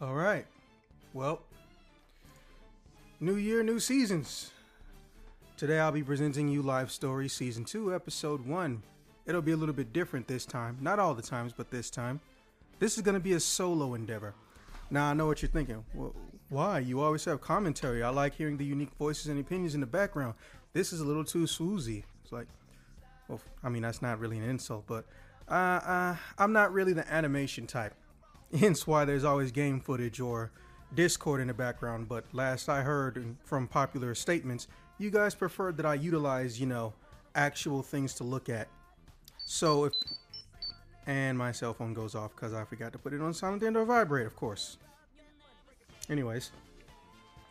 All right. Well, new year, new seasons. Today I'll be presenting you Life Story Season 2, Episode 1. It'll be a little bit different this time. Not all the times, but this time. This is going to be a solo endeavor. Now, I know what you're thinking. Well, why? You always have commentary. I like hearing the unique voices and opinions in the background. This is a little too swoozy. It's like, well, I mean, that's not really an insult, but uh, uh, I'm not really the animation type. Hence why there's always game footage or Discord in the background. But last I heard from popular statements, you guys preferred that I utilize, you know, actual things to look at. So if and my cell phone goes off because I forgot to put it on silent and or vibrate, of course. Anyways,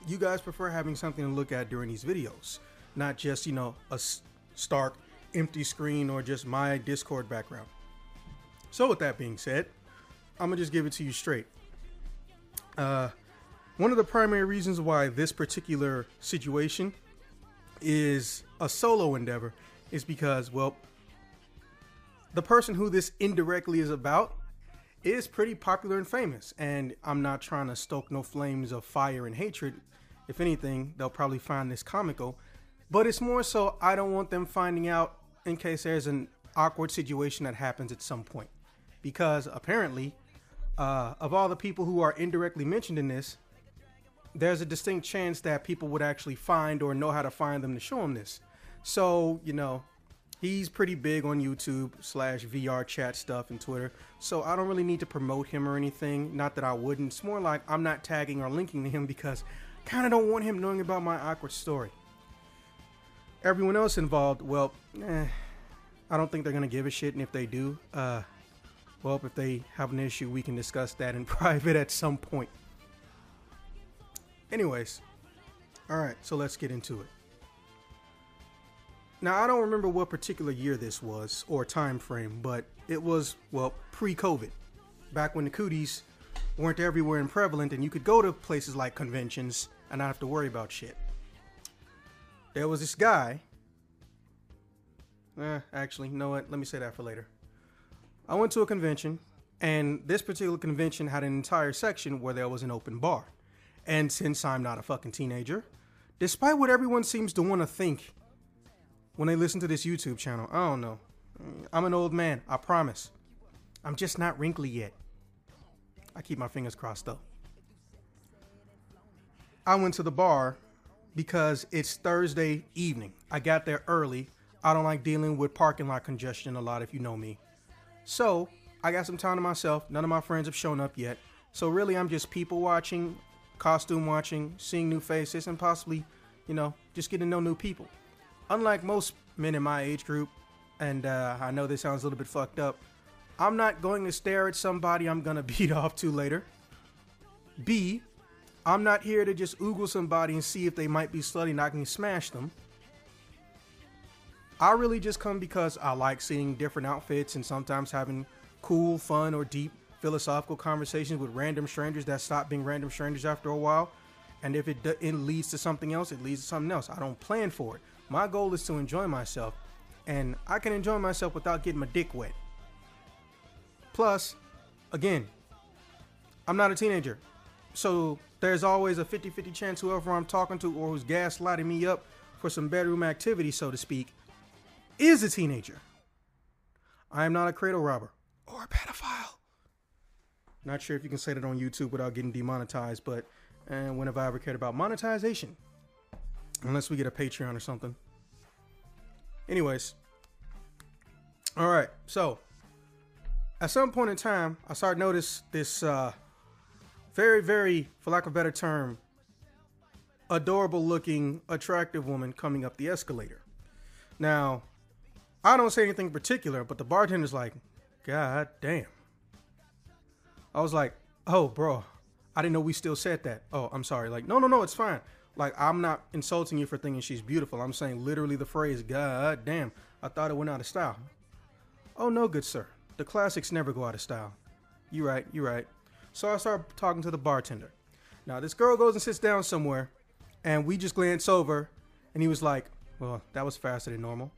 you guys prefer having something to look at during these videos, not just, you know, a stark empty screen or just my Discord background. So with that being said, I'm gonna just give it to you straight. Uh, one of the primary reasons why this particular situation is a solo endeavor is because, well, the person who this indirectly is about is pretty popular and famous. And I'm not trying to stoke no flames of fire and hatred. If anything, they'll probably find this comical. But it's more so I don't want them finding out in case there's an awkward situation that happens at some point. Because apparently, uh, of all the people who are indirectly mentioned in this, there's a distinct chance that people would actually find or know how to find them to show them this. So, you know, he's pretty big on YouTube slash VR chat stuff and Twitter. So I don't really need to promote him or anything. Not that I wouldn't. It's more like I'm not tagging or linking to him because I kind of don't want him knowing about my awkward story. Everyone else involved, well, eh, I don't think they're gonna give a shit. And if they do, uh, well, if they have an issue, we can discuss that in private at some point. Anyways, all right, so let's get into it. Now, I don't remember what particular year this was or time frame, but it was, well, pre COVID, back when the cooties weren't everywhere and prevalent, and you could go to places like conventions and not have to worry about shit. There was this guy. Eh, actually, you know what? Let me say that for later. I went to a convention, and this particular convention had an entire section where there was an open bar. And since I'm not a fucking teenager, despite what everyone seems to want to think when they listen to this YouTube channel, I don't know. I'm an old man, I promise. I'm just not wrinkly yet. I keep my fingers crossed though. I went to the bar because it's Thursday evening. I got there early. I don't like dealing with parking lot congestion a lot if you know me. So, I got some time to myself. None of my friends have shown up yet. So, really, I'm just people watching, costume watching, seeing new faces, and possibly, you know, just getting to know new people. Unlike most men in my age group, and uh, I know this sounds a little bit fucked up, I'm not going to stare at somebody I'm gonna beat off to later. B, I'm not here to just oogle somebody and see if they might be slutty and I can smash them. I really just come because I like seeing different outfits and sometimes having cool, fun, or deep philosophical conversations with random strangers that stop being random strangers after a while. And if it, it leads to something else, it leads to something else. I don't plan for it. My goal is to enjoy myself, and I can enjoy myself without getting my dick wet. Plus, again, I'm not a teenager. So there's always a 50 50 chance whoever I'm talking to or who's gaslighting me up for some bedroom activity, so to speak, is a teenager. I am not a cradle robber or a pedophile. Not sure if you can say that on YouTube without getting demonetized, but and when have I ever cared about monetization? Unless we get a Patreon or something. Anyways. All right. So, at some point in time, I started notice this uh, very, very, for lack of a better term, adorable looking, attractive woman coming up the escalator. Now, I don't say anything particular, but the bartender's like, God damn. I was like, oh, bro, I didn't know we still said that. Oh, I'm sorry. Like, no, no, no, it's fine. Like, I'm not insulting you for thinking she's beautiful. I'm saying literally the phrase, God damn, I thought it went out of style. Oh, no, good sir. The classics never go out of style. You're right, You're right. So I start talking to the bartender. Now, this girl goes and sits down somewhere, and we just glance over, and he was like, well, that was faster than normal.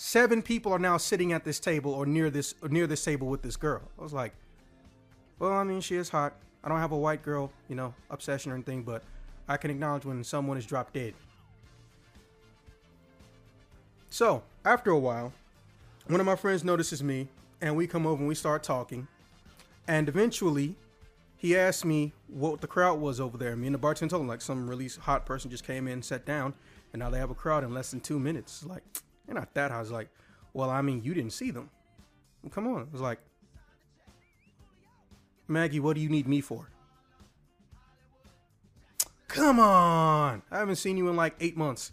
Seven people are now sitting at this table or near this or near this table with this girl. I was like, well, I mean, she is hot. I don't have a white girl, you know, obsession or anything, but I can acknowledge when someone is dropped dead. So, after a while, one of my friends notices me, and we come over and we start talking. And eventually, he asked me what the crowd was over there. Me and the bartender told him, like, some really hot person just came in, sat down, and now they have a crowd in less than two minutes. Like, they're not that. I was like, well, I mean, you didn't see them. Well, come on. I was like, Maggie, what do you need me for? Come on. I haven't seen you in like eight months.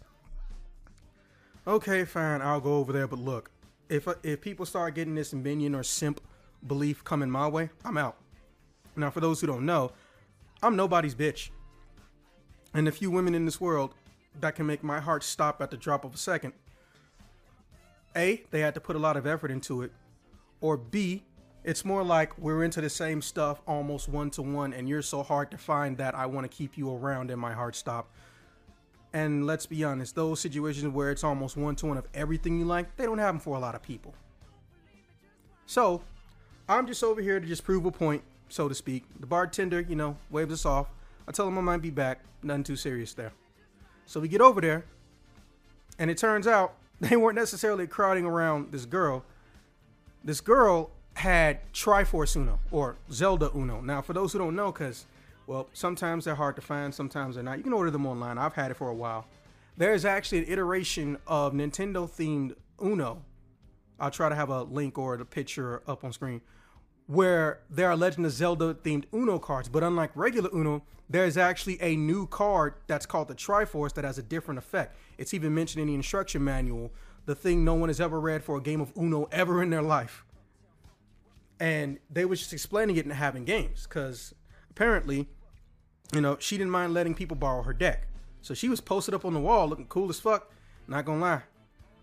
Okay, fine. I'll go over there. But look, if if people start getting this minion or simp belief coming my way, I'm out. Now, for those who don't know, I'm nobody's bitch. And the few women in this world that can make my heart stop at the drop of a second, A, they had to put a lot of effort into it, or B, it's more like we're into the same stuff almost one to one, and you're so hard to find that I want to keep you around and my heart stop. And let's be honest, those situations where it's almost one to one of everything you like, they don't happen for a lot of people. So, I'm just over here to just prove a point, so to speak. The bartender, you know, waves us off. I tell him I might be back. Nothing too serious there. So we get over there, and it turns out they weren't necessarily crowding around this girl. This girl had Triforce Uno or Zelda Uno. Now, for those who don't know, because well, sometimes they're hard to find, sometimes they're not. You can order them online. I've had it for a while. There's actually an iteration of Nintendo themed Uno. I'll try to have a link or a picture up on screen where there are Legend of Zelda themed Uno cards, but unlike regular Uno, there's actually a new card that's called the Triforce that has a different effect. It's even mentioned in the instruction manual, the thing no one has ever read for a game of Uno ever in their life. And they were just explaining it and having games because apparently you know, she didn't mind letting people borrow her deck. So she was posted up on the wall looking cool as fuck. Not gonna lie.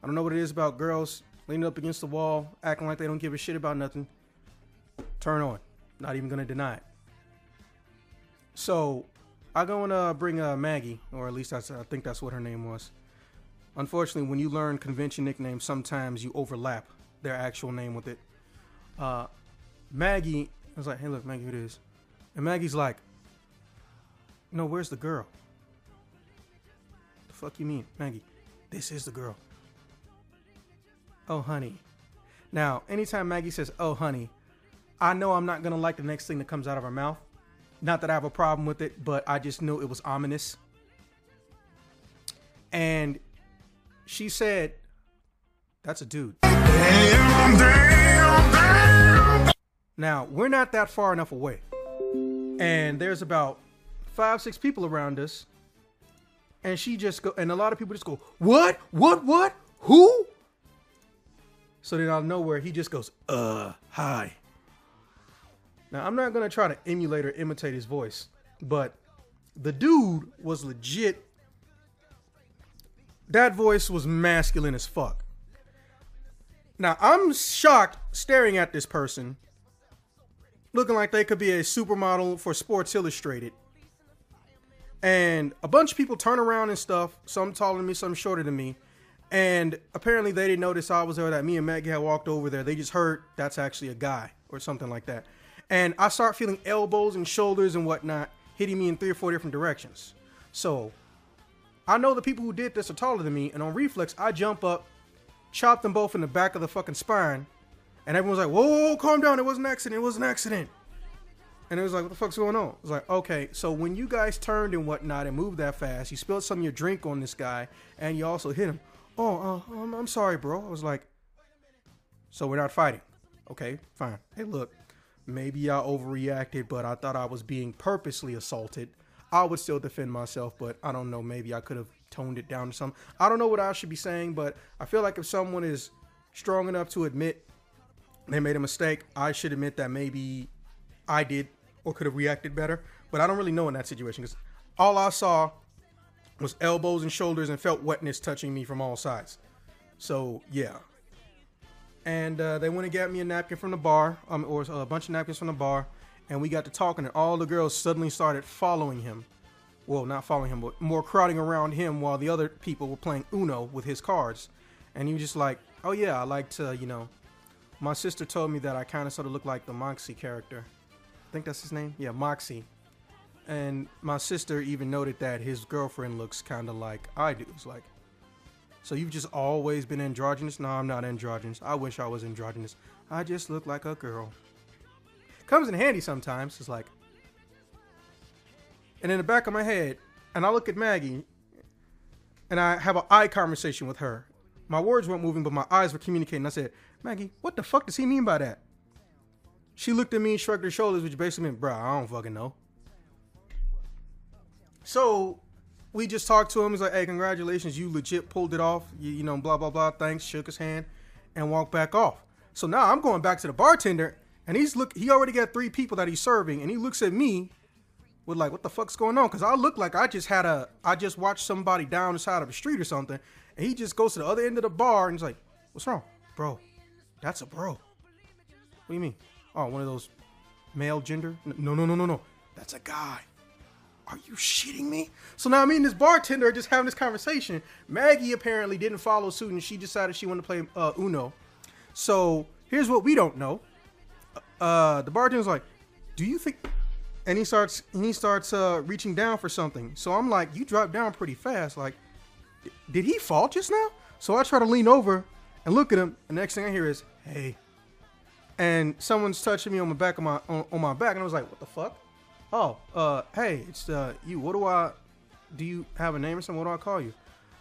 I don't know what it is about girls leaning up against the wall, acting like they don't give a shit about nothing. Turn on. Not even gonna deny it. So I go and uh, bring uh, Maggie, or at least I think that's what her name was. Unfortunately, when you learn convention nicknames, sometimes you overlap their actual name with it. Uh, Maggie I was like, "Hey, look, Maggie, who it is?" And Maggie's like, no, where's the girl? The fuck you mean, Maggie? This is the girl. Oh, honey. Now, anytime Maggie says, oh, honey, I know I'm not going to like the next thing that comes out of her mouth. Not that I have a problem with it, but I just knew it was ominous. And she said, that's a dude. Damn, damn, damn. Now, we're not that far enough away. And there's about five, six people around us, and she just go, and a lot of people just go, "What? What? What? Who?" So then out of nowhere, he just goes, "Uh, hi." Now I'm not gonna try to emulate or imitate his voice, but the dude was legit. That voice was masculine as fuck. Now I'm shocked staring at this person, looking like they could be a supermodel for Sports Illustrated and a bunch of people turn around and stuff. Some taller than me, some shorter than me. And apparently they didn't notice I was there. That me and Maggie had walked over there. They just heard that's actually a guy or something like that. And I start feeling elbows and shoulders and whatnot hitting me in three or four different directions. So I know the people who did this are taller than me, and on reflex, I jump up, chop them both in the back of the fucking spine, and everyone's like, "Whoa, whoa, whoa calm down! It was an accident! It was an accident!" And it was like, what the fuck's going on? It was like, okay, so when you guys turned and whatnot and moved that fast, you spilled some of your drink on this guy and you also hit him. Oh, uh, I'm, I'm sorry, bro. I was like, so we're not fighting. Okay, fine. Hey, look, maybe I overreacted, but I thought I was being purposely assaulted. I would still defend myself, but I don't know. Maybe I could have toned it down to some. I don't know what I should be saying, but I feel like if someone is strong enough to admit they made a mistake, I should admit that maybe I did or could have reacted better. But I don't really know in that situation because all I saw was elbows and shoulders and felt wetness touching me from all sides. So yeah. And uh, they went and got me a napkin from the bar, um, or a bunch of napkins from the bar, and we got to talking, and all the girls suddenly started following him. Well, not following him, but more crowding around him while the other people were playing Uno with his cards. And he was just like, "Oh yeah, I like to, you know." My sister told me that I kind of sort of look like the Moxie character I think that's his name. Yeah, Moxie. And my sister even noted that his girlfriend looks kind of like I do. It's like, so you've just always been androgynous? No, I'm not androgynous. I wish I was androgynous. I just look like a girl. Comes in handy sometimes. It's like, and in the back of my head, and I look at Maggie, and I have an eye conversation with her. My words weren't moving, but my eyes were communicating. I said, Maggie, what the fuck does he mean by that? She looked at me and shrugged her shoulders, which basically meant, bro, I don't fucking know. So we just talked to him. He's like, hey, congratulations, you legit pulled it off. You, you know, blah, blah, blah. Thanks. Shook his hand and walked back off. So now I'm going back to the bartender and he's look he already got three people that he's serving and he looks at me with like what the fuck's going on because i look like i just had a i just watched somebody down the side of the street or something and he just goes to the other end of the bar and he's like what's wrong bro that's a bro what do you mean oh one of those male gender no no no no no that's a guy are you shitting me? So now me and this bartender are just having this conversation. Maggie apparently didn't follow suit and she decided she wanted to play uh, Uno. So here's what we don't know. Uh, the bartender's like, "Do you think?" And he starts and he starts uh, reaching down for something. So I'm like, "You dropped down pretty fast. Like, did he fall just now?" So I try to lean over and look at him. And next thing I hear is, "Hey," and someone's touching me on the back of my on, on my back, and I was like, "What the fuck?" Oh, uh, hey, it's uh, you. What do I? Do you have a name or something? What do I call you?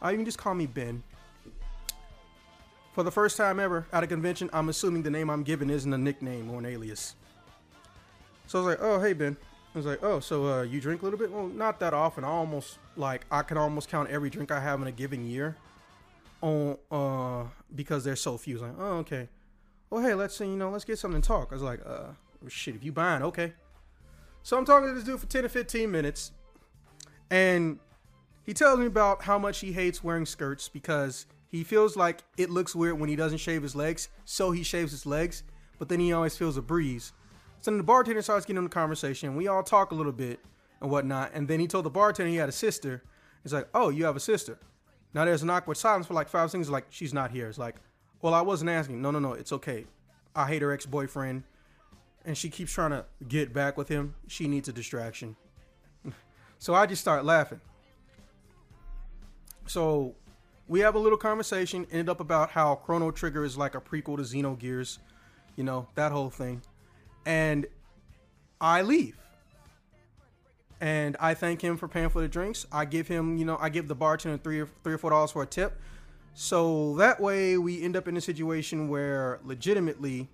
Uh, you can just call me Ben. For the first time ever at a convention, I'm assuming the name I'm given isn't a nickname or an alias. So I was like, oh, hey, Ben. I was like, oh, so uh, you drink a little bit? Well, not that often. I almost, like, I can almost count every drink I have in a given year on, uh, because there's so few. Like, oh, okay. Well, hey, let's, you know, let's get something to talk. I was like, uh, shit, if you buying, okay. So I'm talking to this dude for 10 to 15 minutes, and he tells me about how much he hates wearing skirts because he feels like it looks weird when he doesn't shave his legs, so he shaves his legs, but then he always feels a breeze. So then the bartender starts getting in the conversation. We all talk a little bit and whatnot, and then he told the bartender he had a sister. He's like, "Oh, you have a sister." Now there's an awkward silence for like five seconds. Like she's not here. It's like, well, I wasn't asking. No, no, no. It's okay. I hate her ex-boyfriend and she keeps trying to get back with him. She needs a distraction. so I just start laughing. So we have a little conversation, ended up about how Chrono Trigger is like a prequel to Xenogears, you know, that whole thing. And I leave. And I thank him for paying for the drinks. I give him, you know, I give the bartender three or three or four dollars for a tip. So that way we end up in a situation where legitimately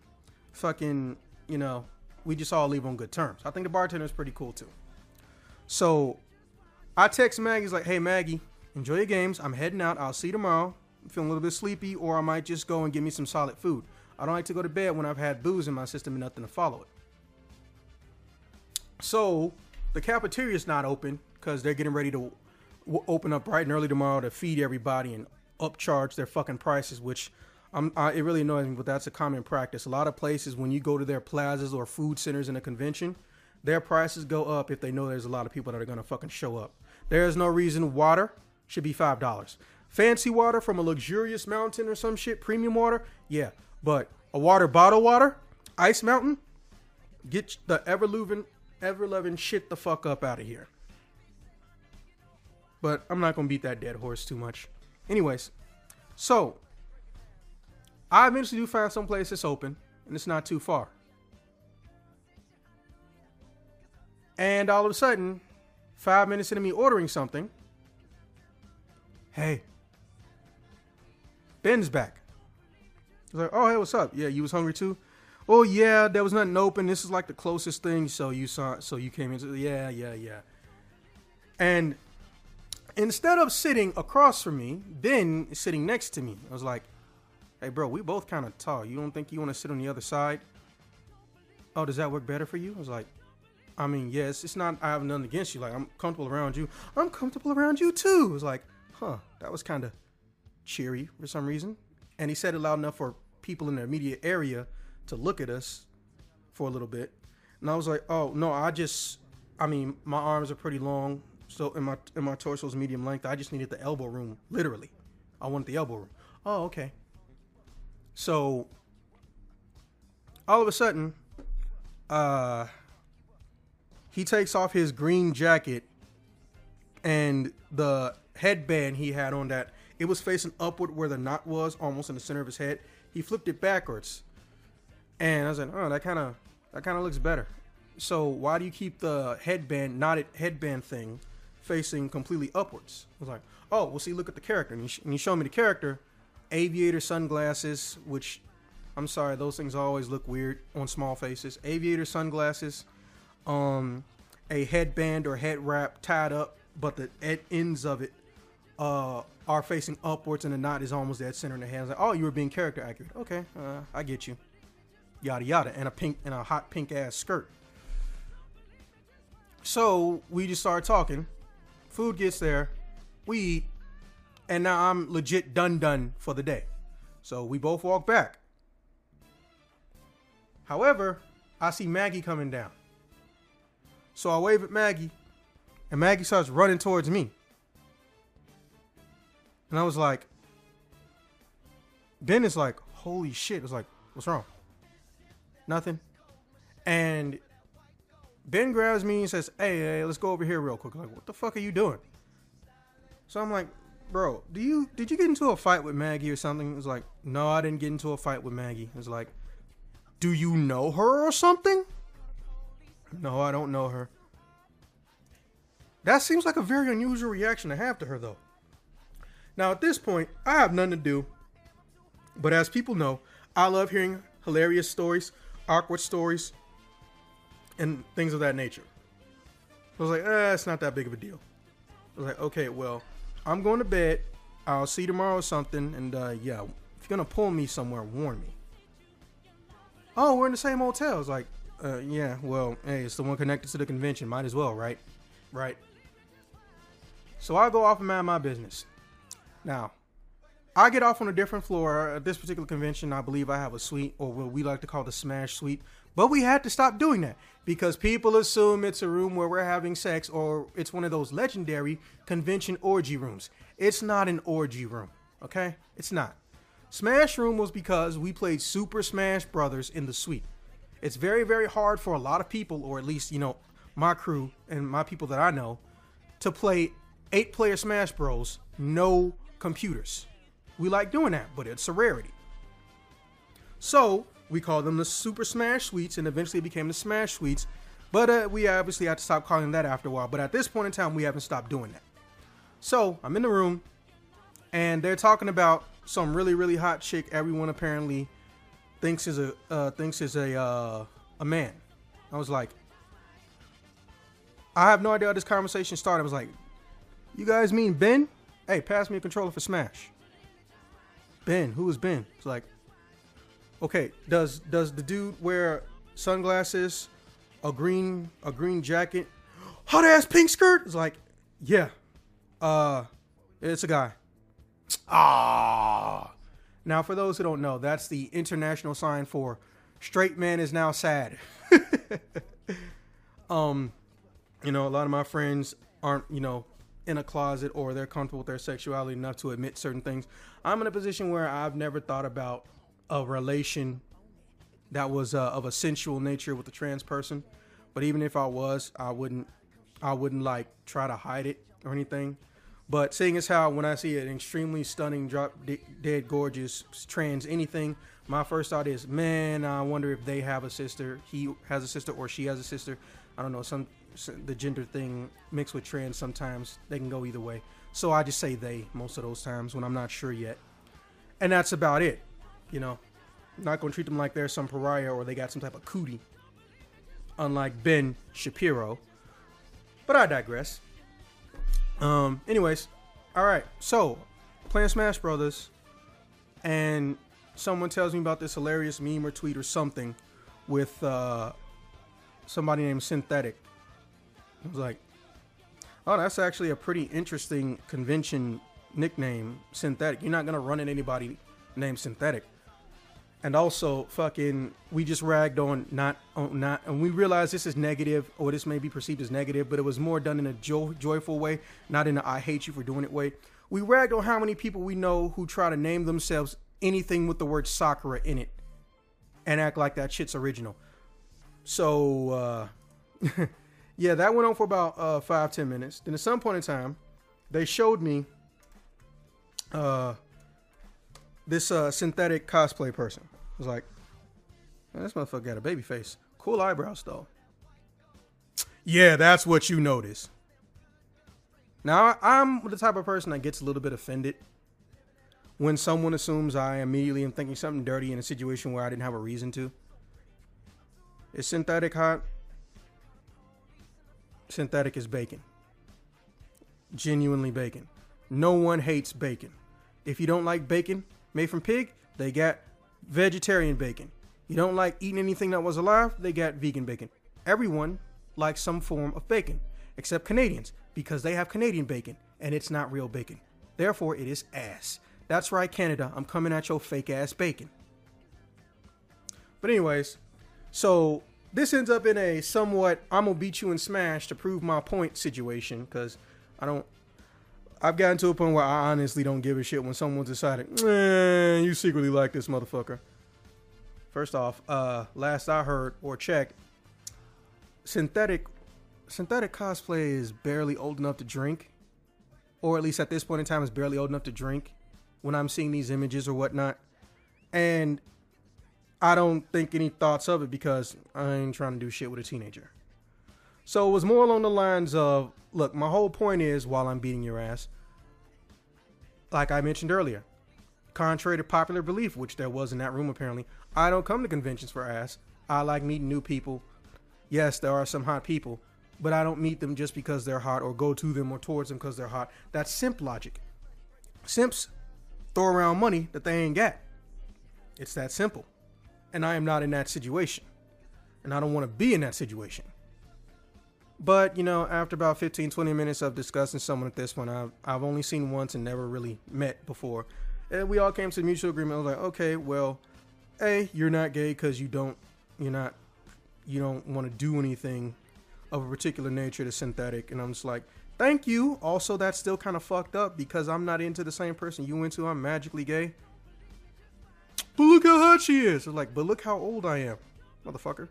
fucking you know, we just all leave on good terms. I think the bartender is pretty cool too. So I text Maggie's like, hey Maggie, enjoy your games. I'm heading out. I'll see you tomorrow. I'm feeling a little bit sleepy, or I might just go and give me some solid food. I don't like to go to bed when I've had booze in my system and nothing to follow it. So the cafeteria is not open because they're getting ready to w- open up bright and early tomorrow to feed everybody and upcharge their fucking prices, which I, it really annoys me, but that's a common practice. A lot of places, when you go to their plazas or food centers in a convention, their prices go up if they know there's a lot of people that are going to fucking show up. There is no reason water should be five dollars. Fancy water from a luxurious mountain or some shit, premium water, yeah. But a water bottle water, ice mountain, get the ever loving, ever loving shit the fuck up out of here. But I'm not gonna beat that dead horse too much. Anyways, so I eventually do find some place that's open and it's not too far. And all of a sudden, five minutes into me ordering something, hey, Ben's back. Was like, oh, hey, what's up? Yeah, you was hungry too? Oh, yeah, there was nothing open. This is like the closest thing. So you saw, so you came into, yeah, yeah, yeah. And instead of sitting across from me, Ben is sitting next to me. I was like, Hey, bro, we both kind of tall. You don't think you want to sit on the other side? Oh, does that work better for you? I was like, I mean, yes, it's not, I have nothing against you. Like, I'm comfortable around you. I'm comfortable around you too. It was like, huh, that was kind of cheery for some reason. And he said it loud enough for people in the immediate area to look at us for a little bit. And I was like, oh, no, I just, I mean, my arms are pretty long. So, in my, in my torso is medium length. I just needed the elbow room, literally. I wanted the elbow room. Oh, okay. So all of a sudden, uh, he takes off his green jacket and the headband he had on that it was facing upward where the knot was, almost in the center of his head. He flipped it backwards, and I was like, "Oh, that kind of that kind of looks better." So why do you keep the headband knotted headband thing facing completely upwards? I was like, "Oh, well, see, look at the character." And he, sh- and he showed me the character, aviator sunglasses, which I'm sorry, those things always look weird on small faces. Aviator sunglasses, um, a headband or head wrap tied up, but the ends of it uh, are facing upwards and the knot is almost dead center in the hands. Like, oh, you were being character accurate. Okay, uh, I get you. Yada yada, and a pink and a hot pink ass skirt. So we just start talking. Food gets there, we eat, and now I'm legit done done for the day. So we both walk back. However, I see Maggie coming down. So I wave at Maggie, and Maggie starts running towards me. And I was like, Ben is like, holy shit. I was like, what's wrong? Nothing. And Ben grabs me and says, hey, hey, let's go over here real quick. I'm like, what the fuck are you doing? So I'm like, bro, do you did you get into a fight with Maggie or something? It was like, no, I didn't get into a fight with Maggie. It was like, do you know her or something? No, I don't know her. That seems like a very unusual reaction to have to her, though. Now, at this point, I have nothing to do. But as people know, I love hearing hilarious stories, awkward stories, and things of that nature. I was like, eh, it's not that big of a deal. I was like, okay, well, I'm going to bed. I'll see you tomorrow or something. And uh, yeah, if you're to pull me somewhere, warn me. Oh, we're in the same hotel. It's like, uh, yeah, well, hey, it's the one connected to the convention. Might as well, right? Right. So I go off and mind my business. Now, I get off on a different floor. At this particular convention, I believe I have a suite, or what we like to call the Smash Suite. But we had to stop doing that because people assume it's a room where we're having sex, or it's one of those legendary convention orgy rooms. It's not an orgy room, okay? It's not. Smash Room was because we played Super Smash Brothers in the suite. It's very, very hard for a lot of people, or at least, you know, my crew and my people that I know, to play eight player Smash Bros. No computers. We like doing that, but it's a rarity. So we called them the Super Smash Suites, and eventually it became the Smash Suites. But uh, we obviously had to stop calling that after a while. But at this point in time, we haven't stopped doing that. So I'm in the room, and they're talking about some really, really hot chick. Everyone apparently thinks is a uh, thinks is a uh, a man. I was like, I have no idea how this conversation started. I was like, you guys mean Ben? Hey, pass me a controller for Smash. Ben, who is Ben? It's like, okay, does does the dude wear sunglasses, a green a green jacket, hot ass pink skirt? It's like, yeah, uh, it's a guy. Ah. Now, for those who don't know, that's the international sign for straight man is now sad. um, you know, a lot of my friends aren't, you know, in a closet or they're comfortable with their sexuality enough to admit certain things. I'm in a position where I've never thought about a relation that was uh, of a sensual nature with a trans person. But even if I was, I wouldn't, I wouldn't like try to hide it or anything. But seeing as how when I see an extremely stunning, drop dead gorgeous trans anything, my first thought is, man, I wonder if they have a sister. He has a sister or she has a sister. I don't know. Some the gender thing mixed with trans sometimes they can go either way. So I just say they most of those times when I'm not sure yet. And that's about it. You know, not gonna treat them like they're some pariah or they got some type of cootie. Unlike Ben Shapiro. But I digress. Um, anyways, all right. So, playing Smash Brothers, and someone tells me about this hilarious meme or tweet or something with uh, somebody named Synthetic. I was like, oh, that's actually a pretty interesting convention nickname, Synthetic. You're not gonna run at anybody named Synthetic and also fucking we just ragged on not on not and we realize this is negative or this may be perceived as negative but it was more done in a jo- joyful way not in a i hate you for doing it way we ragged on how many people we know who try to name themselves anything with the word sakura in it and act like that shit's original so uh Yeah, that went on for about uh, five ten minutes. Then at some point in time, they showed me uh, this uh, synthetic cosplay person. Was like, Man, this motherfucker got a baby face. Cool eyebrows though. Yeah, that's what you notice. Now I'm the type of person that gets a little bit offended when someone assumes I immediately am thinking something dirty in a situation where I didn't have a reason to. Is synthetic hot? Synthetic is bacon. Genuinely bacon. No one hates bacon. If you don't like bacon made from pig, they got vegetarian bacon. You don't like eating anything that was alive, they got vegan bacon. Everyone likes some form of bacon, except Canadians, because they have Canadian bacon, and it's not real bacon. Therefore, it is ass. That's right, Canada. I'm coming at your fake ass bacon. But, anyways, so this ends up in a somewhat I'm gonna beat you in Smash to prove my point situation because I don't. I've gotten to a point where I honestly don't give a shit when someone's decided, man, you secretly like this motherfucker. First off, uh, last I heard or checked, synthetic synthetic cosplay is barely old enough to drink, or at least at this point in time, is barely old enough to drink. When I'm seeing these images or whatnot, and I don't think any thoughts of it because I ain't trying to do shit with a teenager. So it was more along the lines of, look, my whole point is while I'm beating your ass, like I mentioned earlier, contrary to popular belief, which there was in that room apparently, I don't come to conventions for ass. I like meeting new people. Yes, there are some hot people, but I don't meet them just because they're hot or go to them or towards them because they're hot. That's simp logic. Simps throw around money that they ain't got. It's that simple. And I am not in that situation. And I don't want to be in that situation. But, you know, after about 15, 20 minutes of discussing someone at this one, I've, I've only seen once and never really met before. And we all came to a mutual agreement. I was like, okay, well, A, you're not gay because you don't, you're not, you don't want to do anything of a particular nature to synthetic. And I'm just like, thank you. Also, that's still kind of fucked up because I'm not into the same person you into. I'm magically gay. But look how hot she is. It's like, but look how old I am, motherfucker.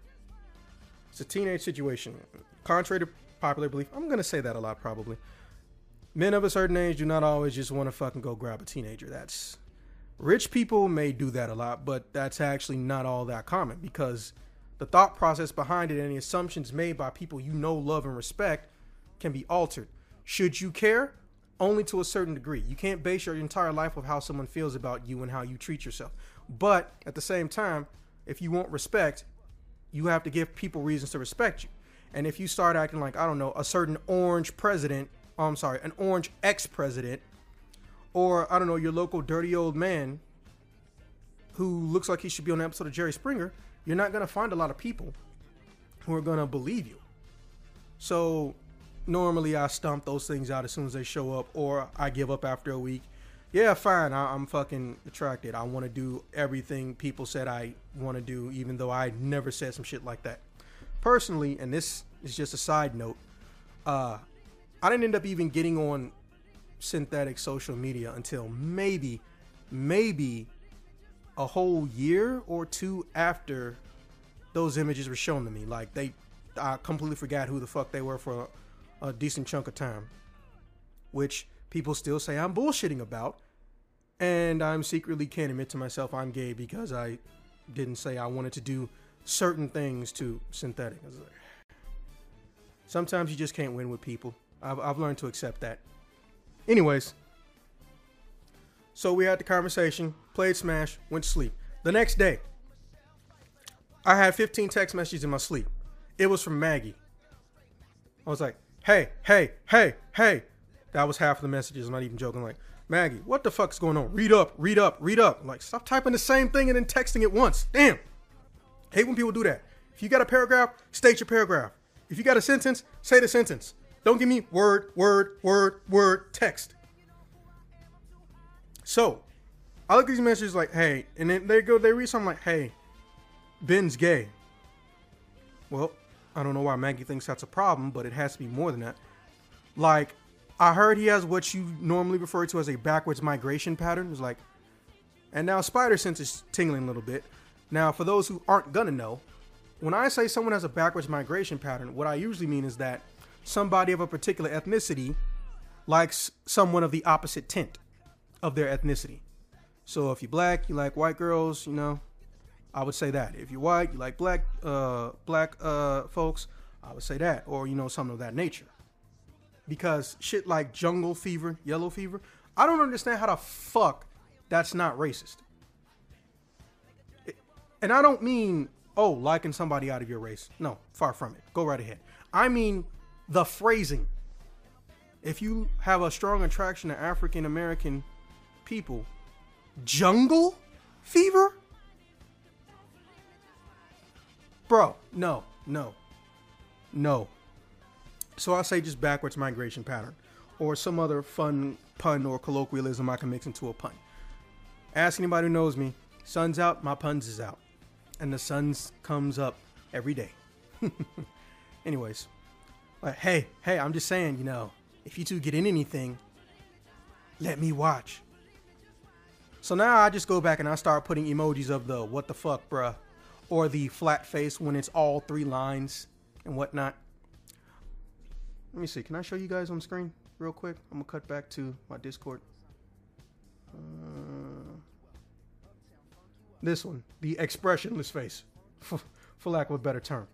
It's a teenage situation. Contrary to popular belief, I'm gonna say that a lot probably. Men of a certain age do not always just want to fucking go grab a teenager. That's rich people may do that a lot, but that's actually not all that common because the thought process behind it and the assumptions made by people you know, love, and respect can be altered. Should you care? Only to a certain degree. You can't base your entire life of how someone feels about you and how you treat yourself. But at the same time, if you want respect, you have to give people reasons to respect you. And if you start acting like, I don't know, a certain orange president, oh, I'm sorry, an orange ex president, or I don't know, your local dirty old man who looks like he should be on an episode of Jerry Springer, you're not going to find a lot of people who are going to believe you. So normally I stomp those things out as soon as they show up, or I give up after a week. Yeah, fine. I, am fucking attracted. I want to do everything people said I want to do, even though I never said some shit like that. Personally, and this is just a side note, uh, I didn't end up even getting on synthetic social media until maybe, maybe a whole year or two after those images were shown to me. Like they, I completely forgot who the fuck they were for a, a decent chunk of time, which people still say I'm bullshitting about, and I'm secretly can't admit to myself I'm gay because I didn't say I wanted to do certain things to synthetic. Sometimes you just can't win with people. I've, I've learned to accept that. Anyways, so we had the conversation, played Smash, went to sleep. The next day, I had 15 text messages in my sleep. It was from Maggie. I was like, hey, hey, hey, hey. That was half of the messages. I'm not even joking. Like, Maggie, what the fuck's going on? Read up, read up, read up. I'm like, stop typing the same thing and then texting it once. Damn. Hate when people do that. If you got a paragraph, state your paragraph. If you got a sentence, say the sentence. Don't give me word, word, word, word, text. So, I look at these messages like, hey, and then they go, they read something like, hey, Ben's gay. Well, I don't know why Maggie thinks that's a problem, but it has to be more than that. Like, I heard he has what you normally refer to as a backwards migration pattern. It's like, and now spider sense is tingling a little bit. Now, for those who aren't gonna know, when I say someone has a backwards migration pattern, what I usually mean is that somebody of a particular ethnicity likes someone of the opposite tint of their ethnicity. So if you're black, you like white girls, you know, I would say that. If you're white, you like black uh black uh folks, I would say that or you know something of that nature. Because shit like jungle fever, yellow fever, I don't understand how the fuck that's not racist. And I don't mean oh, liking somebody out of your race. No, far from it. Go right ahead. I mean the phrasing. If you have a strong attraction to African American people, jungle fever? Bro, no, no, no. So I say just backwards migration pattern or some other fun pun or colloquialism I can mix into a pun. Ask anybody who knows me. Sun's out, my puns is out. And the sun's comes up every day. Anyways, like, hey, hey, I'm just saying, you know, if you two get in anything, let me watch. So now I just go back and I start putting emojis of the what the fuck, bruh, or the flat face when it's all three lines and whatnot. Let me see. Can I show you guys on screen real quick? I'm gonna cut back to my Discord. Uh, this one, the expressionless face, for, for lack of a better term.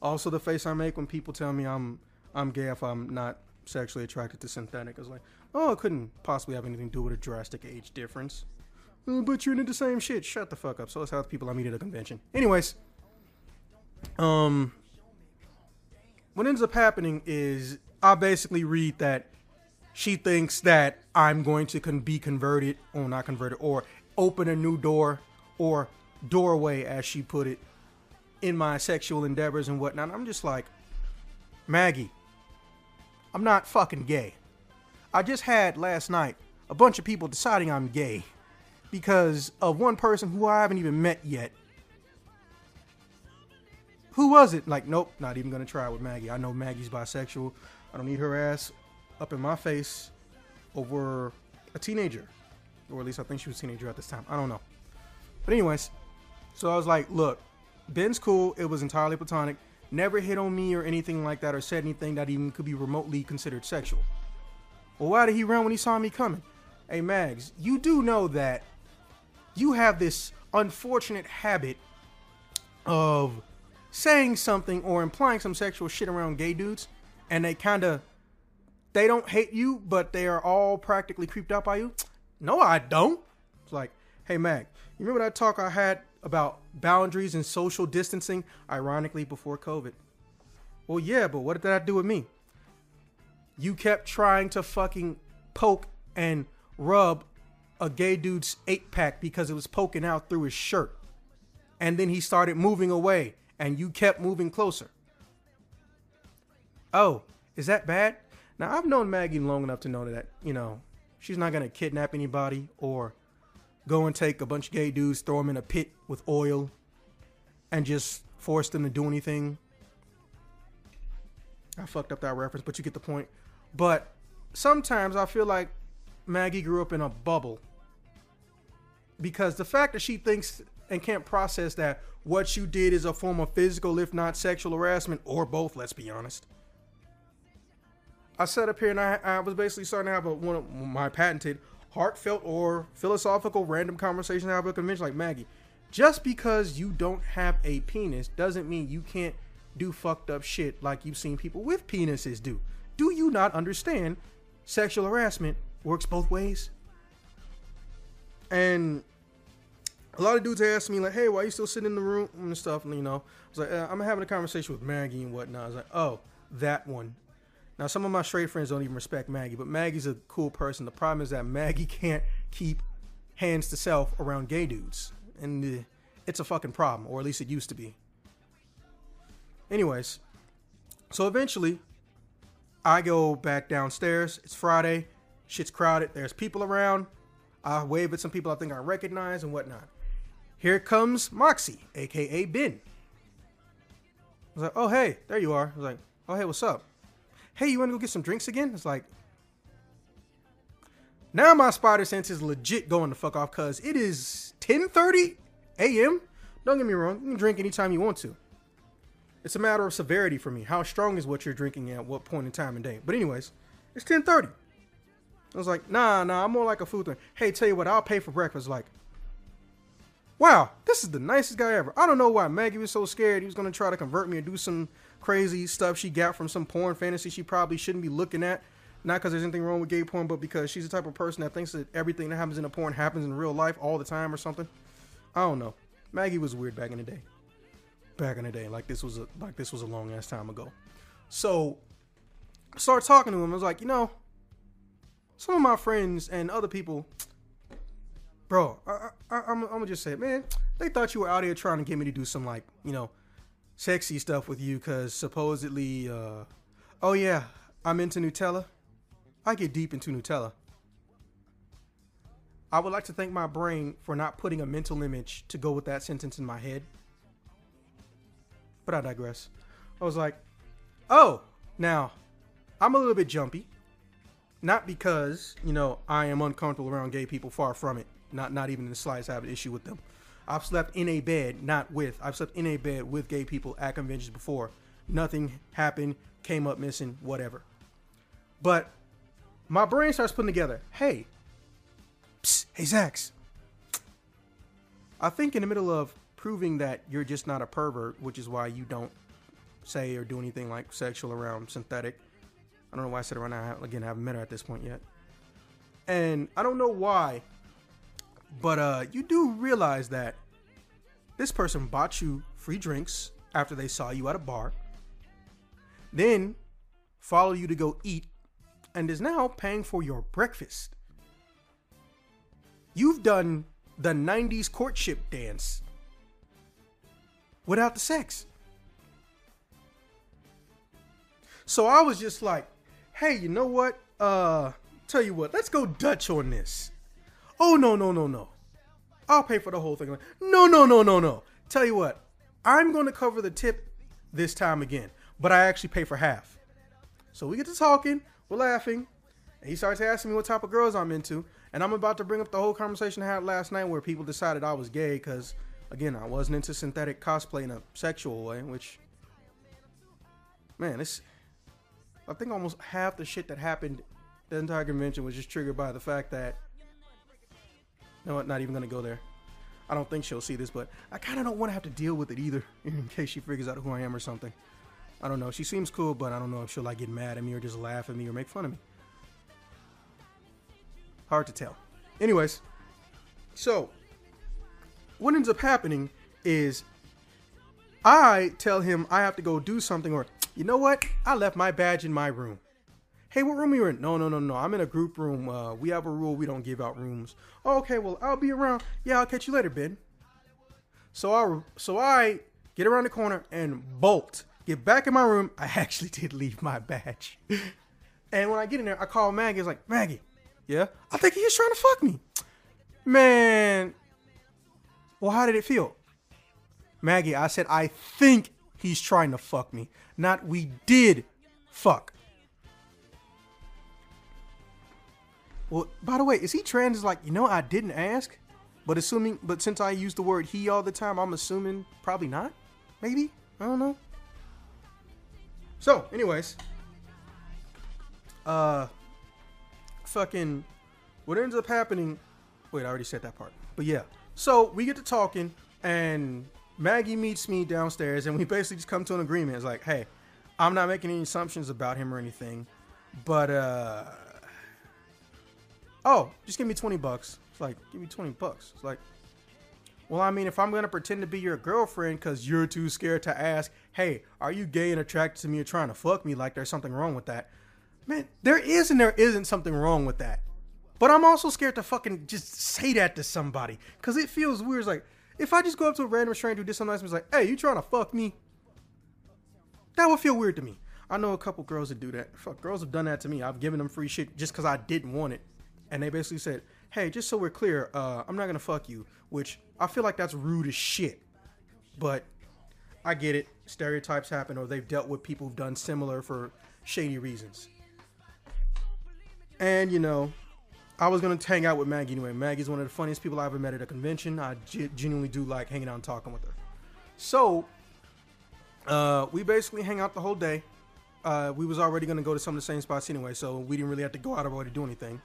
Also, the face I make when people tell me I'm I'm gay if I'm not sexually attracted to synthetic. It's like, oh, it couldn't possibly have anything to do with a drastic age difference. Uh, but you're into the same shit. Shut the fuck up. So it's how the people I meet at a convention. Anyways, um, what ends up happening is I basically read that she thinks that I'm going to con- be converted, or not converted, or open a new door or doorway, as she put it, in my sexual endeavors and whatnot. I'm just like, Maggie, I'm not fucking gay. I just had last night a bunch of people deciding I'm gay because of one person who I haven't even met yet. Who was it? Like, nope, not even gonna try with Maggie. I know Maggie's bisexual. I don't need her ass up in my face over a teenager. Or at least I think she was a teenager at this time. I don't know. But anyways, so I was like, look, Ben's cool. It was entirely platonic. Never hit on me or anything like that or said anything that even could be remotely considered sexual. Well, why did he run when he saw me coming? Hey, Mags, you do know that you have this unfortunate habit of saying something or implying some sexual shit around gay dudes, and they kind of they don't hate you, but they are all practically creeped out by you. No, I don't. It's like, hey, Mag, you remember that talk I had about boundaries and social distancing, ironically, before COVID? Well, yeah, but what did that do with me? You kept trying to fucking poke and rub a gay dude's eight pack because it was poking out through his shirt. And then he started moving away and you kept moving closer. Oh, is that bad? Now, I've known Maggie long enough to know that, you know, she's not going to kidnap anybody or go and take a bunch of gay dudes, throw them in a pit with oil, and just force them to do anything. I fucked up that reference, but you get the point. But sometimes I feel like Maggie grew up in a bubble because the fact that she thinks and can't process that what you did is a form of physical, if not sexual harassment, or both, let's be honest. I sat up here and I, I was basically starting to have a, one of my patented heartfelt or philosophical random conversation have a convention like Maggie. Just because you don't have a penis doesn't mean you can't do fucked up shit like you've seen people with penises do. Do you not understand sexual harassment works both ways? And a lot of dudes ask me like, "Hey, why are you still sitting in the room and stuff?" And you know, I was like, uh, "I'm having a conversation with Maggie and whatnot." I was like, "Oh, that one." Now, some of my straight friends don't even respect Maggie, but Maggie's a cool person. The problem is that Maggie can't keep hands to self around gay dudes, and uh, it's a fucking problem, or at least it used to be. Anyways, so eventually, I go back downstairs. It's Friday, shit's crowded. There's people around. I wave at some people I think I recognize and whatnot. Here comes Moxie, aka Ben. I was like, oh hey, there you are. I was like, oh hey, what's up? Hey, you want to go get some drinks again? It's like, now my spider sense is legit going the fuck off because it is 10.30 a.m. Don't get me wrong, you can drink anytime you want to. It's a matter of severity for me. How strong is what you're drinking at what point in time and day? But anyways, it's 10:30. I was like, nah, nah, I'm more like a food thing. Hey, tell you what, I'll pay for breakfast. Like, wow, this is the nicest guy ever. I don't know why Maggie was so scared he was gonna try to convert me and do some crazy stuff she got from some porn fantasy she probably shouldn't be looking at. Not because there's anything wrong with gay porn, but because she's the type of person that thinks that everything that happens in a porn happens in real life all the time or something. I don't know. Maggie was weird back in the day. Back in the day, like this was a like this was a long ass time ago. So I started talking to him. I was like, you know, some of my friends and other people, bro, I, I, I'm, I'm gonna just say, man, they thought you were out here trying to get me to do some like, you know, sexy stuff with you, cause supposedly, uh, oh yeah, I'm into Nutella. I get deep into Nutella. I would like to thank my brain for not putting a mental image to go with that sentence in my head. But I digress. I was like, oh, now, I'm a little bit jumpy. Not because, you know, I am uncomfortable around gay people, far from it. Not not even in the slightest have an issue with them. I've slept in a bed, not with. I've slept in a bed with gay people at conventions before. Nothing happened, came up missing, whatever. But my brain starts putting together, hey, psst, hey Zax. I think in the middle of proving that you're just not a pervert, which is why you don't say or do anything like sexual around synthetic. I don't know why I said it right now. Again, I haven't met her at this point yet. And I don't know why, but uh, you do realize that this person bought you free drinks after they saw you at a bar, then follow you to go eat, and is now paying for your breakfast. You've done the 90s courtship dance without the sex. So I was just like, hey, you know what? Uh, tell you what, let's go Dutch on this. Oh, no, no, no, no. I'll pay for the whole thing. No, no, no, no, no. Tell you what, I'm going to cover the tip this time again, but I actually pay for half. So we get to talking, we're laughing, and he starts asking me what type of girls I'm into, and I'm about to bring up the whole conversation I had last night where people decided I was gay because, again, I wasn't into synthetic cosplay in a sexual way, which, man, it's I think almost half the shit that happened the entire convention was just triggered by the fact that what, not even gonna go there. I don't think she'll see this, but I kind of don't want to have to deal with it either, in case she figures out who I am or something. I don't know. She seems cool, but I don't know if she'll like get mad at me or just laugh at me or make fun of me. Hard to tell. Anyways, so what ends up happening is I tell him I have to go do something, or you know what? I left my badge in my room. Hey, what room are you in? No, no, no, no. I'm in a group room. Uh, we have a rule. We don't give out rooms. Oh, okay, well, I'll be around. Yeah, I'll catch you later, Ben. So I, so I get around the corner and bolt. Get back in my room. I actually did leave my badge. and when I get in there, I call Maggie. It's like, Maggie, yeah? I think he's trying to fuck me. Man. Well, how did it feel? Maggie, I said, I think he's trying to fuck me. Not we did fuck. Well, by the way, is he trans? Is like, you know, I didn't ask, but assuming, but since I use the word he all the time, I'm assuming probably not. Maybe I don't know. So, anyways, uh, fucking, what ends up happening? Wait, I already said that part, but yeah. So we get to talking, and Maggie meets me downstairs, and we basically just come to an agreement. It's like, hey, I'm not making any assumptions about him or anything, but uh, oh, just give me twenty bucks. It's like, give me twenty bucks. It's like, well, I mean, if I'm gonna pretend to be your girlfriend because you're too scared to ask, hey, are you gay and attracted to me or trying to fuck me? Like, there's something wrong with that. Man, there is and there isn't something wrong with that. But I'm also scared to fucking just say that to somebody because it feels weird. It's like if I just go up to a random stranger who did something nice and was like, hey, you trying to fuck me? That would feel weird to me. I know a couple girls that do that. Fuck, girls have done that to me. I've given them free shit just because I didn't want it. And they basically said, hey, just so we're clear, uh, I'm not to fuck you. Which I feel like that's rude as shit. But I get it. Stereotypes happen or they've dealt with people who've done similar for shady reasons. And, you know, I was gonna hang out with Maggie anyway. Maggie's one of the funniest people I ever met at a convention. I genuinely do like hanging out and talking with her. So Uh, we basically hang out the whole day. Uh, we was already gonna go to some of the same spots anyway, so we didn't really have to go out of our way to do anything.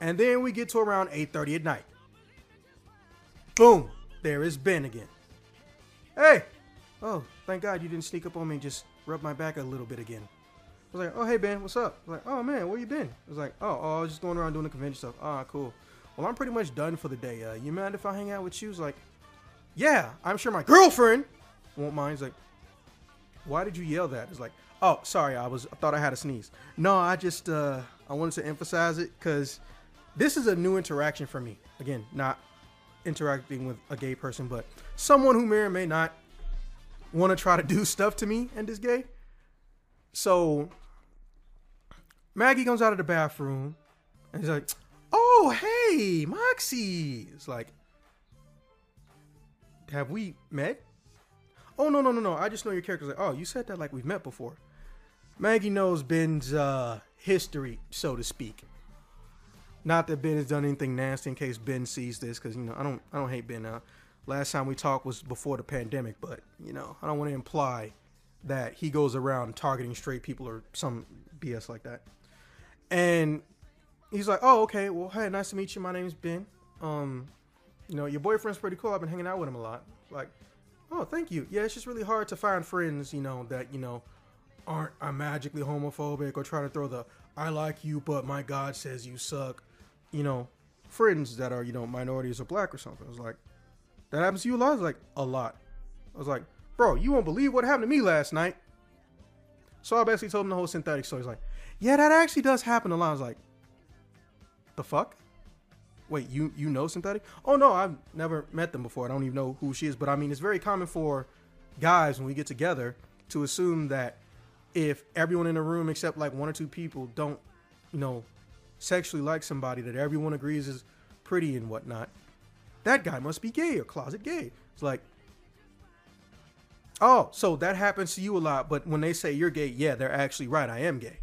And then we get to around 8:30 at night. Boom! There is Ben again. Hey! Oh, thank God you didn't sneak up on me and just rub my back a little bit again. I was like, oh hey Ben, what's up? I was like, oh man, where you been? I was like, oh, oh, I was just going around doing the convention stuff. Ah, cool. Well, I'm pretty much done for the day. Uh, you mind if I hang out with you? He's like, yeah, I'm sure my girlfriend won't mind. He's like, why did you yell that? It's like, oh, sorry, I was, I thought I had a sneeze. No, I just, uh, I wanted to emphasize it because this is a new interaction for me. Again, not interacting with a gay person, but someone who may or may not want to try to do stuff to me and is gay. So Maggie comes out of the bathroom and he's like, "Oh, hey, Moxie." It's like, "Have we met?" Oh no, no, no, no. I just know your character's like, "Oh, you said that like we've met before." Maggie knows Ben's uh, history, so to speak. Not that Ben has done anything nasty in case Ben sees this, because you know I don't I don't hate Ben. Last time we talked was before the pandemic, but you know I don't want to imply that he goes around targeting straight people or some BS like that. And he's like, "Oh, okay. Well, hey, nice to meet you. My name is Ben. Um, you know, your boyfriend's pretty cool. I've been hanging out with him a lot. Like, oh, thank you. Yeah, it's just really hard to find friends, you know, that you know aren't are magically homophobic or try to throw the "I like you, but my God says you suck," you know, friends that are you know minorities or black or something. I was like, that happens to you a lot. I was like, a lot. I was like, bro, you won't believe what happened to me last night. So I basically told him the whole synthetic story. He's like, yeah, that actually does happen a lot. I was like, the fuck? Wait, you you know synthetic? Oh no, I've never met them before. I don't even know who she is. But I mean, it's very common for guys when we get together to assume that if everyone in the room except like one or two people don't, you know, sexually like somebody that everyone agrees is pretty and whatnot, that guy must be gay or closet gay. It's like, oh, so that happens to you a lot, but when they say you're gay, yeah, they're actually right. I am gay.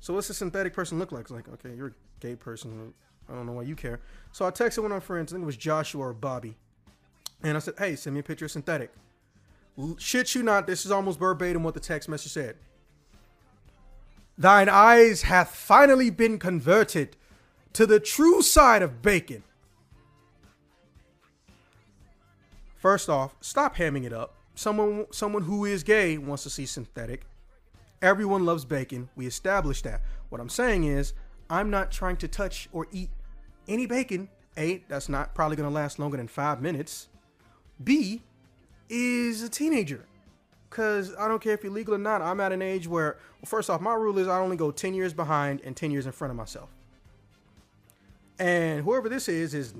So what's a synthetic person look like? It's like, okay, you're a gay person. I don't know why you care. So I texted one of my friends, I think it was Joshua or Bobby. And I said, hey, send me a picture of synthetic. Shit you not, this is almost verbatim what the text message said. Thine eyes hath finally been converted to the true side of bacon. First off, stop hamming it up. Someone someone who is gay wants to see synthetic. Everyone loves bacon. We established that. What I'm saying is, I'm not trying to touch or eat any bacon. A, that's not probably going to last longer than five minutes. B, is a teenager. Because I don't care if you're legal or not, I'm at an age where, well, first off, my rule is I only go 10 years behind and 10 years in front of myself. And whoever this is, is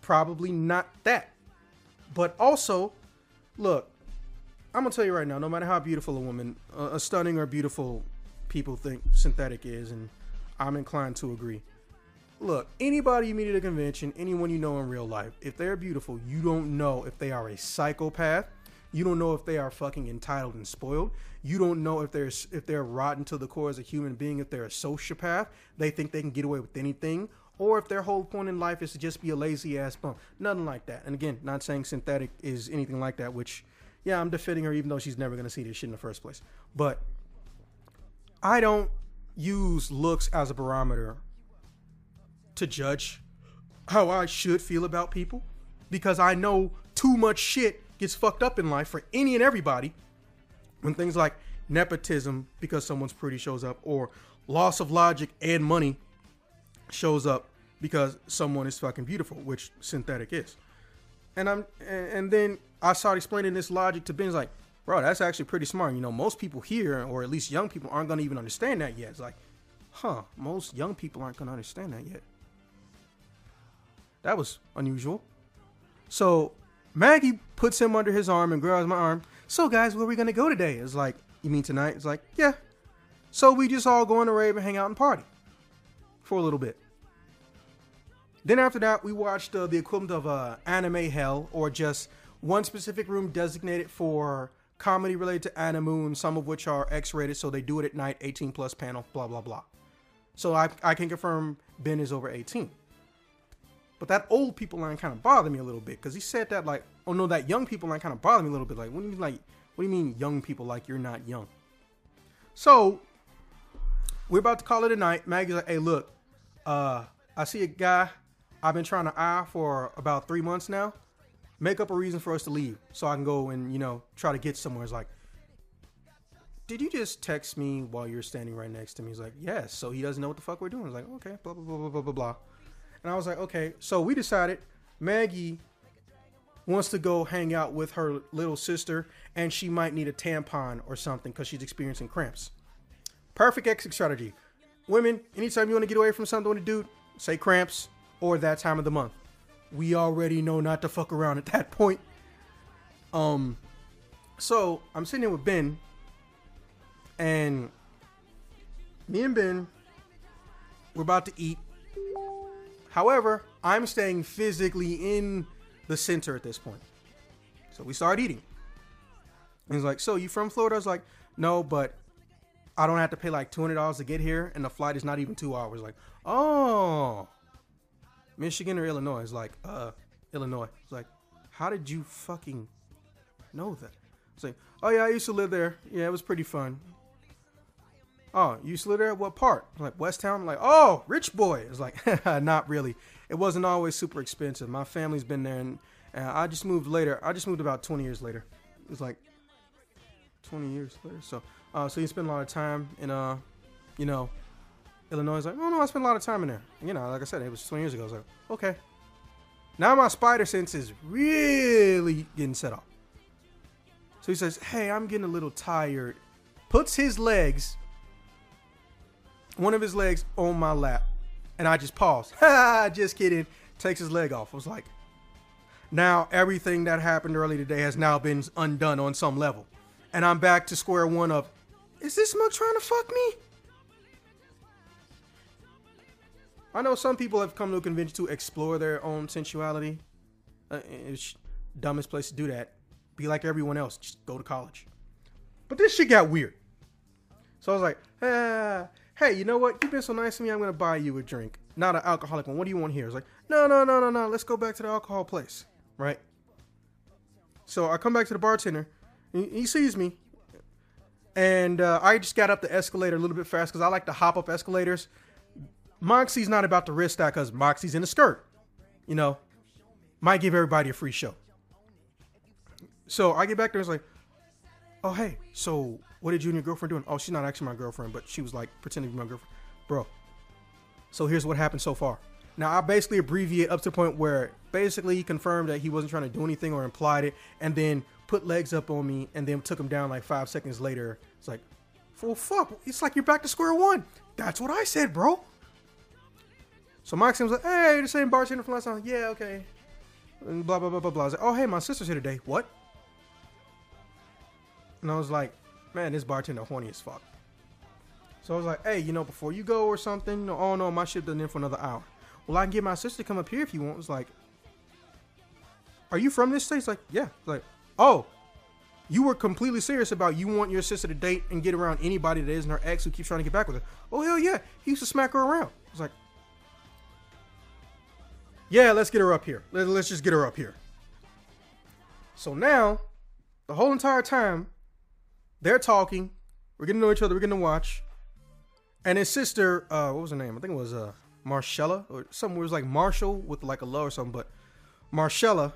probably not that. But also, look, I'm gonna tell you right now. No matter how beautiful a woman, uh, a stunning or beautiful people think synthetic is, and I'm inclined to agree. Look, anybody you meet at a convention, anyone you know in real life, if they're beautiful, you don't know if they are a psychopath. You don't know if they are fucking entitled and spoiled. You don't know if they're if they're rotten to the core as a human being. If they're a sociopath, they think they can get away with anything, or if their whole point in life is to just be a lazy ass bum. Nothing like that. And again, not saying synthetic is anything like that, which, yeah, I'm defending her even though she's never to see this shit in the first place. But I don't use looks as a barometer to judge how I should feel about people because I know too much shit gets fucked up in life for any and everybody when things like nepotism because someone's pretty shows up or loss of logic and money shows up because someone is fucking beautiful, which synthetic is. And I'm and then I started explaining this logic to Ben's like, bro, that's actually pretty smart. You know, most people here, or at least young people, aren't gonna even understand that yet. It's like, huh, most young people aren't gonna understand that yet. That was unusual. So Maggie puts him under his arm and grabs my arm. So guys, where are we gonna go today? It's like, you mean tonight? It's like, yeah. So we just all go on a rave and hang out and party for a little bit. Then after that, we watched uh, the equivalent of uh, anime hell, or just one specific room designated for comedy related to anime, moon, some of which are X-rated, so they do it at night, 18 plus panel, blah blah blah. So I, I can confirm Ben is over 18. But that old people line kind of bothered me a little bit because he said that like, oh no, that young people line kind of bothered me a little bit. Like, when you mean, like, What do you mean, young people like you're not young? So we're about to call it a night. Maggie's like, hey, look, uh, I see a guy I've been trying to eye for about three months now. Make up a reason for us to leave so I can go and, you know, try to get somewhere. It's like, did you just text me while you're standing right next to me? He's like, yes. So he doesn't know what the fuck we're doing. He's like, okay, blah, blah, blah, blah, blah, blah, blah. And I was like, okay. So we decided Maggie wants to go hang out with her little sister and she might need a tampon or something because she's experiencing cramps. Perfect exit strategy. Women, anytime you want to get away from something with a dude, say cramps or that time of the month. We already know not to fuck around at that point. Um, so I'm sitting here with Ben, and me and Ben, we're about to eat. However, I'm staying physically in the center at this point. So we start eating. And he's like, "So you from Florida?" I was like, "No, but I don't have to pay like two hundred dollars to get here, and the flight is not even two hours." Like, oh, Michigan or Illinois? It's like, uh, Illinois. It's like, how did you fucking know that? It's like, oh yeah, I used to live there. Yeah, it was pretty fun. Oh, you live there? What part? I'm like West Town. I'm like, oh, rich boy. It's like, not really. It wasn't always super expensive. My family's been there, and, and I just moved later. I just moved about 20 years later. It's like 20 years later. So, uh, so you spend a lot of time in, uh, you know, Illinois. Is like, oh no, I spent a lot of time in there. You know, like I said, it was 20 years ago. I was like, okay. Now my spider sense is really getting set off. So he says, hey, I'm getting a little tired. Puts his legs, one of his legs on my lap. And I just paused. just kidding. Takes his leg off. I was like, now everything that happened early today has now been undone on some level. And I'm back to square one of, is this mug trying to fuck me? I know some people have come to a convention to explore their own sensuality. Uh, it's dumbest place to do that. Be like everyone else. Just go to college. But this shit got weird. So I was like, ah, hey, you know what? You've been so nice to me. I'm gonna buy you a drink, not an alcoholic one. What do you want here? It's like, no, no, no, no, no. Let's go back to the alcohol place, right? So I come back to the bartender. He sees me, and uh, I just got up the escalator a little bit fast because I like to hop up escalators Moxie's not about to risk that because Moxie's in a skirt. You know, might give everybody a free show. So I get back there and it's like, oh hey, so what did you and your girlfriend doing? Oh, she's not actually my girlfriend, but she was like pretending to be my girlfriend. Bro. So here's what happened so far. Now I basically abbreviate up to the point where basically he confirmed that he wasn't trying to do anything or implied it, and then put legs up on me and then took him down like five seconds later. It's like, well fuck, it's like you're back to square one. That's what I said, bro. So Maxim was like, hey, the same bartender from last time. Yeah, okay. And blah, blah, blah, blah, blah. I was like, oh, hey, my sister's here today. What? And I was like, man, this bartender horny as fuck. So I was like, hey, you know, before you go or something, oh no, my ship doesn't in for another hour. Well, I can get my sister to come up here if you want. It's like, are you from this state? It's like, yeah. It's like, oh, you were completely serious about you want your sister to date and get around anybody that isn't her ex who keeps trying to get back with her. Oh hell yeah, he used to smack her around. I was like, yeah, let's get her up here. Let's just get her up here. So now, the whole entire time, they're talking. We're getting to know each other. We're getting to watch. And his sister, uh, what was her name? I think it was uh, Marcella or something. It was like Marshall with like a low or something. But Marcella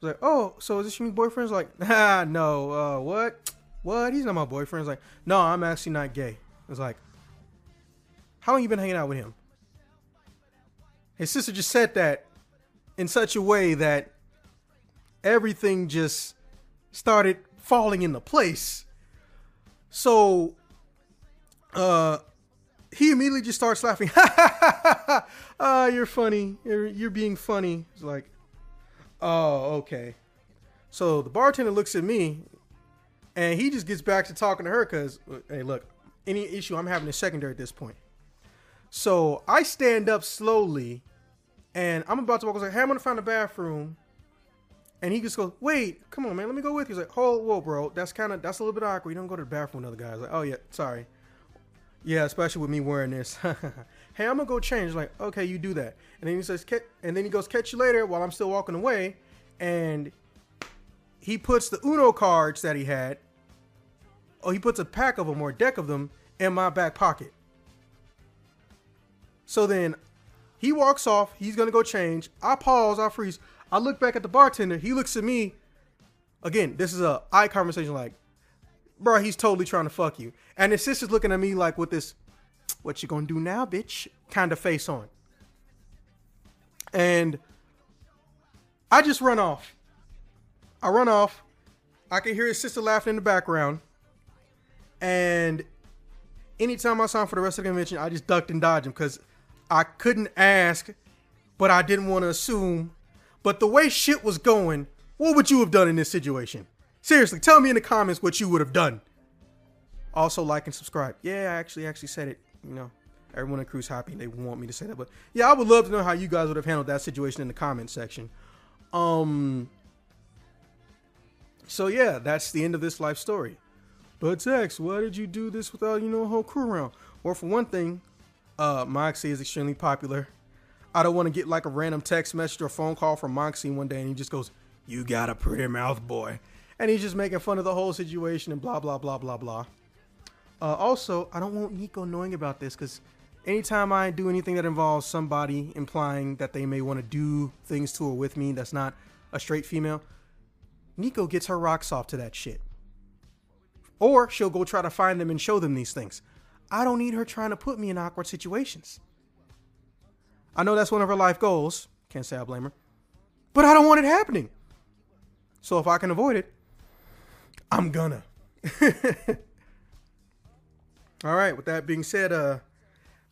was like, "Oh, so is this your boyfriend?" like, "Ah, no. Uh, what? What? He's not my boyfriend." It's like, "No, I'm actually not gay." It's like, "How long you been hanging out with him?" His sister just said that in such a way that everything just started falling into place. So uh he immediately just starts laughing. ah, you're funny. You're you're being funny. It's like, oh, okay. So the bartender looks at me, and he just gets back to talking to her because, hey, look, any issue I'm having is secondary at this point. So I stand up slowly and I'm about to walk. I was like, hey, I'm gonna find a bathroom. And he just goes, wait, come on, man, let me go with you. He's like, hold, whoa, bro, that's kind of that's a little bit awkward. You don't go to the bathroom with other guys. Like, oh yeah, sorry. Yeah, especially with me wearing this. hey, I'm gonna go change. Like, okay, you do that. And then he says, and then he goes, catch you later. While I'm still walking away, and he puts the Uno cards that he had, or he puts a pack of them or a deck of them in my back pocket. So then he walks off. He's gonna go change. I pause. I freeze. I look back at the bartender. He looks at me. Again, this is a eye conversation. Like, bro, he's totally trying to fuck you. And his sister's looking at me like with this, "What you gonna do now, bitch?" kind of face on. And I just run off. I run off. I can hear his sister laughing in the background. And anytime I saw him for the rest of the convention, I just ducked and dodged him because I couldn't ask, but I didn't want to assume. But the way shit was going, what would you have done in this situation? Seriously, tell me in the comments what you would have done. Also, like and subscribe. Yeah, I actually actually said it. You know, everyone in crew's happy. They want me to say that, but yeah, I would love to know how you guys would have handled that situation in the comment section. Um. So yeah, that's the end of this life story. But Tex, why did you do this without you know a whole crew around? Well, for one thing, uh, Moxie is extremely popular. I don't want to get like a random text message or phone call from Moxie one day and he just goes, "You got a pretty mouth, boy," and he's just making fun of the whole situation and blah blah blah blah blah. Uh, also, I don't want Nico knowing about this because anytime I do anything that involves somebody implying that they may want to do things to or with me that's not a straight female, Nico gets her rocks off to that shit. Or she'll go try to find them and show them these things. I don't need her trying to put me in awkward situations. I know that's one of her life goals. Can't say I blame her. But I don't want it happening. So if I can avoid it, I'm gonna. All right, with that being said, uh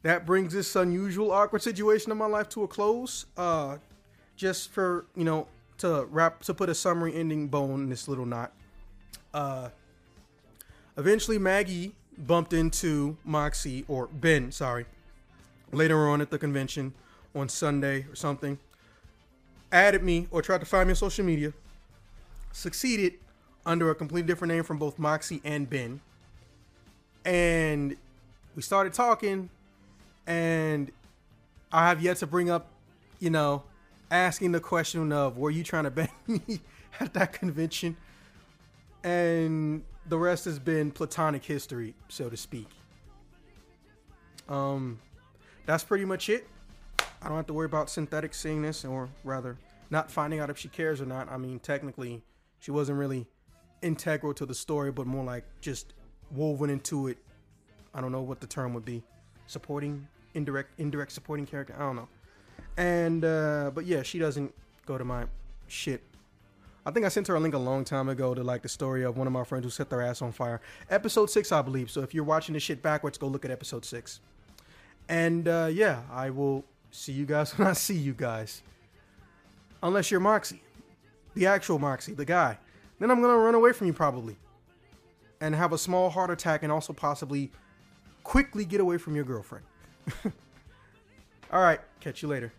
that brings this unusual awkward situation in my life to a close. Uh just for, you know, to wrap to put a summary ending bone in this little knot. Uh eventually Maggie bumped into Moxie or Ben, sorry, later on at the convention on Sunday or something. Added me or tried to find me on social media. Succeeded under a completely different name from both Moxie and Ben. And we started talking, and I have yet to bring up, you know, asking the question of were you trying to bang me at that convention? And the rest has been platonic history, so to speak. Um, that's pretty much it. I don't have to worry about synthetic seeing this, or rather, not finding out if she cares or not. I mean, technically, she wasn't really integral to the story, but more like just woven into it. I don't know what the term would be. Supporting, indirect, indirect supporting character. I don't know. And uh, but yeah, she doesn't go to my shit I think I sent her a link a long time ago to like the story of one of my friends who set their ass on fire. Episode six, I believe. So if you're watching this shit backwards, go look at episode six. And uh, yeah, I will see you guys when I see you guys. Unless you're Moxie, the actual Moxie, the guy. Then I'm gonna run away from you probably, and have a small heart attack, and also possibly quickly get away from your girlfriend. All right, catch you later.